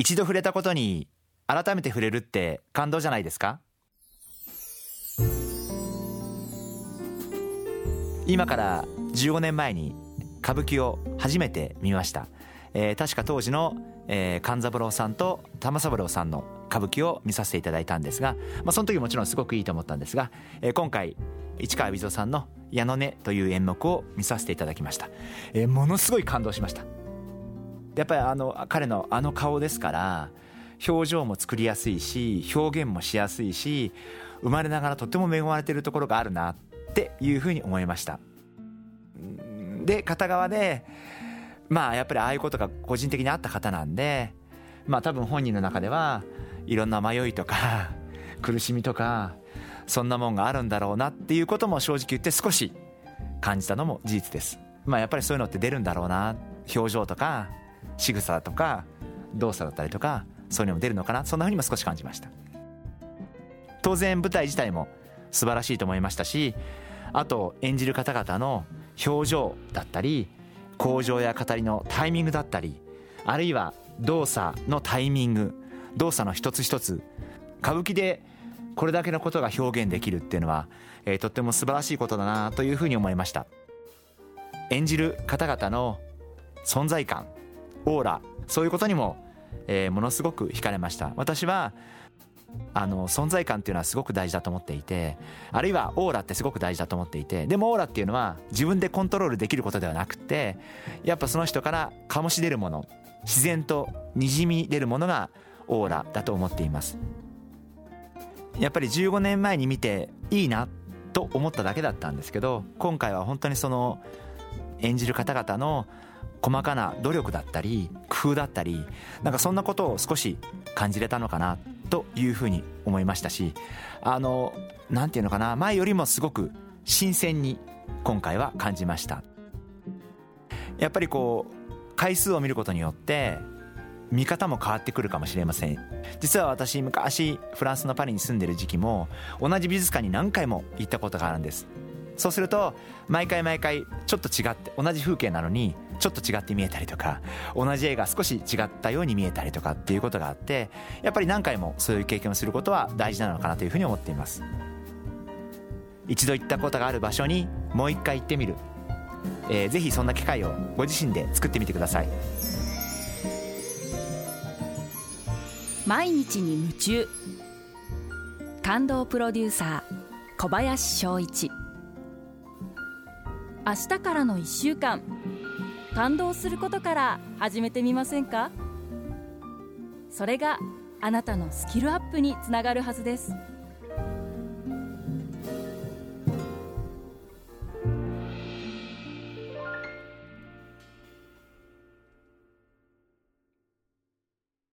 一度触れたことに改めて触れるって感動じゃないですか？今から15年前に歌舞伎を初めて見ました、えー、確か当時の、えー、勘三郎さんと玉三郎さんの歌舞伎を見させていただいたんですが、まあ、その時もちろんすごくいいと思ったんですが、えー、今回市川海老蔵さんの「矢の音」という演目を見させていただきました、えー、ものすごい感動しました。やっぱりあの彼のあの顔ですから表情も作りやすいし表現もしやすいし生まれながらとても恵まれてるところがあるなっていうふうに思いました。で片側でまあやっぱりああいうことが個人的にあった方なんでまあ多分本人の中ではいろんな迷いとか 苦しみとかそんなもんがあるんだろうなっていうことも正直言って少し感じたのも事実です。まあやっぱりそういうのって出るんだろうな表情とか仕草とか動作だったりとかそういうのも出るのかな？そんなふうにも少し感じました。当然舞台自体も素晴らしいと思いましたしあと演じる方々の表情だったり口上や語りのタイミングだったりあるいは動作のタイミング動作の一つ一つ歌舞伎でこれだけのことが表現できるっていうのは、えー、とっても素晴らしいことだなというふうに思いました。演じる方々の存在感オーラそういうことにも、えー、ものすごく惹かれました。私はあの存在感っていうのはすごく大事だと思っていてあるいはオーラってすごく大事だと思っていてでもオーラっていうのは自分でコントロールできることではなくてやっぱその人から醸し出るもの自然とにじみ出るものがオーラだと思っています。やっぱり15年前に見ていいなと思っただけだったんですけど今回は本当にその演じる方々の細かな努力だったり工夫だったりなんかそんなことを少し感じれたのかなというふうに思いましたしあのなんていうのかな前よりもすごく新鮮に今回は感じました。やっぱりこう回数を見ることによって見方も変わってくるかもしれません。実は私昔フランスのパリに住んでる時期も同じ美術館に何回も行ったことがあるんです。そうすると毎回毎回ちょっと違って同じ風景なのにちょっと違って見えたりとか同じ絵が少し違ったように見えたりとかっていうことがあってやっぱり何回もそういう経験をすることは大事なのかなというふうに思っています。一度行ったことがある場所にもう一回行ってみる、えー、ぜひそんな機会をご自身で作ってみてください。毎日に夢中。感動プロデューサー小林翔一。明日からの1週間。感動することから始めてみませんか？それがあなたのスキルアップにつながるはずです。